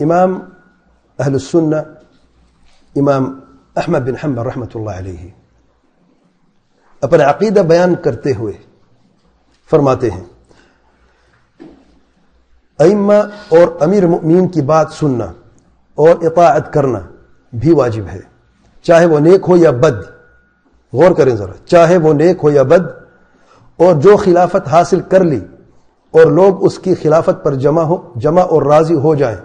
امام اہل السنہ، امام احمد بن حنبل رحمۃ اللہ علیہ اپنا عقیدہ بیان کرتے ہوئے فرماتے ہیں، ائمہ اور امیر مؤمنین کی بات سننا اور اطاعت کرنا بھی واجب ہے۔ چاہے وہ نیک ہو یا بد، غور کریں ذرا، چاہے وہ نیک ہو یا بد، اور جو خلافت حاصل کر لی اور لوگ اس کی خلافت پر جمع ہو، جمع اور راضی ہو جائیں۔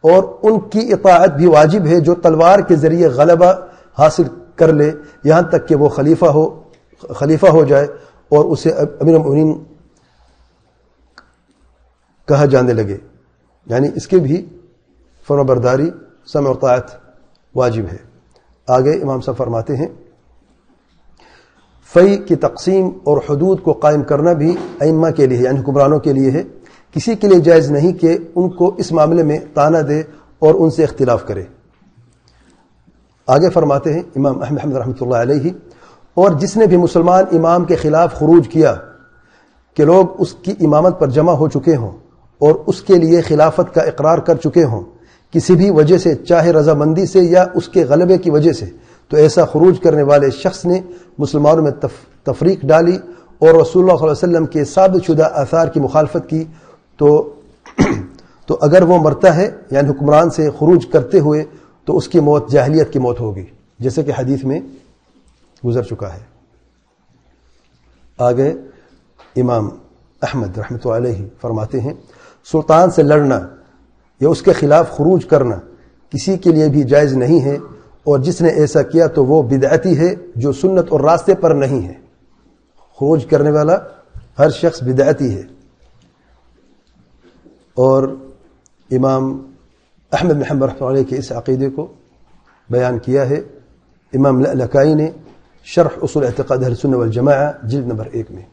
اور ان کی اطاعت بھی واجب ہے جو تلوار کے ذریعے غلبہ حاصل کر لے، یہاں تک کہ وہ خلیفہ ہو خلیفہ ہو جائے اور اسے امیر المؤمنین کہا جانے لگے۔ یعنی اس کے بھی فرما برداری سم طاعت واجب ہے۔ آگے امام صاحب فرماتے ہیں، فی کی تقسیم اور حدود کو قائم کرنا بھی ائمہ کے لیے یعنی حکمرانوں کے لیے ہے۔ کسی کے لیے جائز نہیں کہ ان کو اس معاملے میں تانا دے اور ان سے اختلاف کرے۔ آگے فرماتے ہیں امام احمد رحمۃ اللہ علیہ، اور جس نے بھی مسلمان امام کے خلاف خروج کیا کہ لوگ اس کی امامت پر جمع ہو چکے ہوں اور اس کے لیے خلافت کا اقرار کر چکے ہوں، کسی بھی وجہ سے چاہے رضامندی سے یا اس کے غلبے کی وجہ سے، تو ایسا خروج کرنے والے شخص نے مسلمانوں میں تفریق ڈالی اور رسول اللہ صلی اللہ علیہ وسلم کے ثابت شدہ آثار کی مخالفت کی تو تو اگر وہ مرتا ہے یعنی حکمران سے خروج کرتے ہوئے، تو اس کی موت، جاہلیت کی موت ہوگی، جیسے کہ حدیث میں گزر چکا ہے۔ آگے امام احمد رحمۃ علیہ فرماتے ہیں، سلطان سے لڑنا یا اس کے خلاف خروج کرنا کسی کے لیے بھی جائز نہیں ہے، اور جس نے ایسا کیا تو وہ بدعتی ہے جو سنت اور راستے پر نہیں ہے۔ خروج کرنے والا ہر شخص بدعتی ہے۔ اور امام احمد محمد رحمۃ علیہ کے اس عقیدے کو بیان کیا ہے امام لکائی نے شرح اصول اعتقاد سن والجماعہ جلد نمبر ایک میں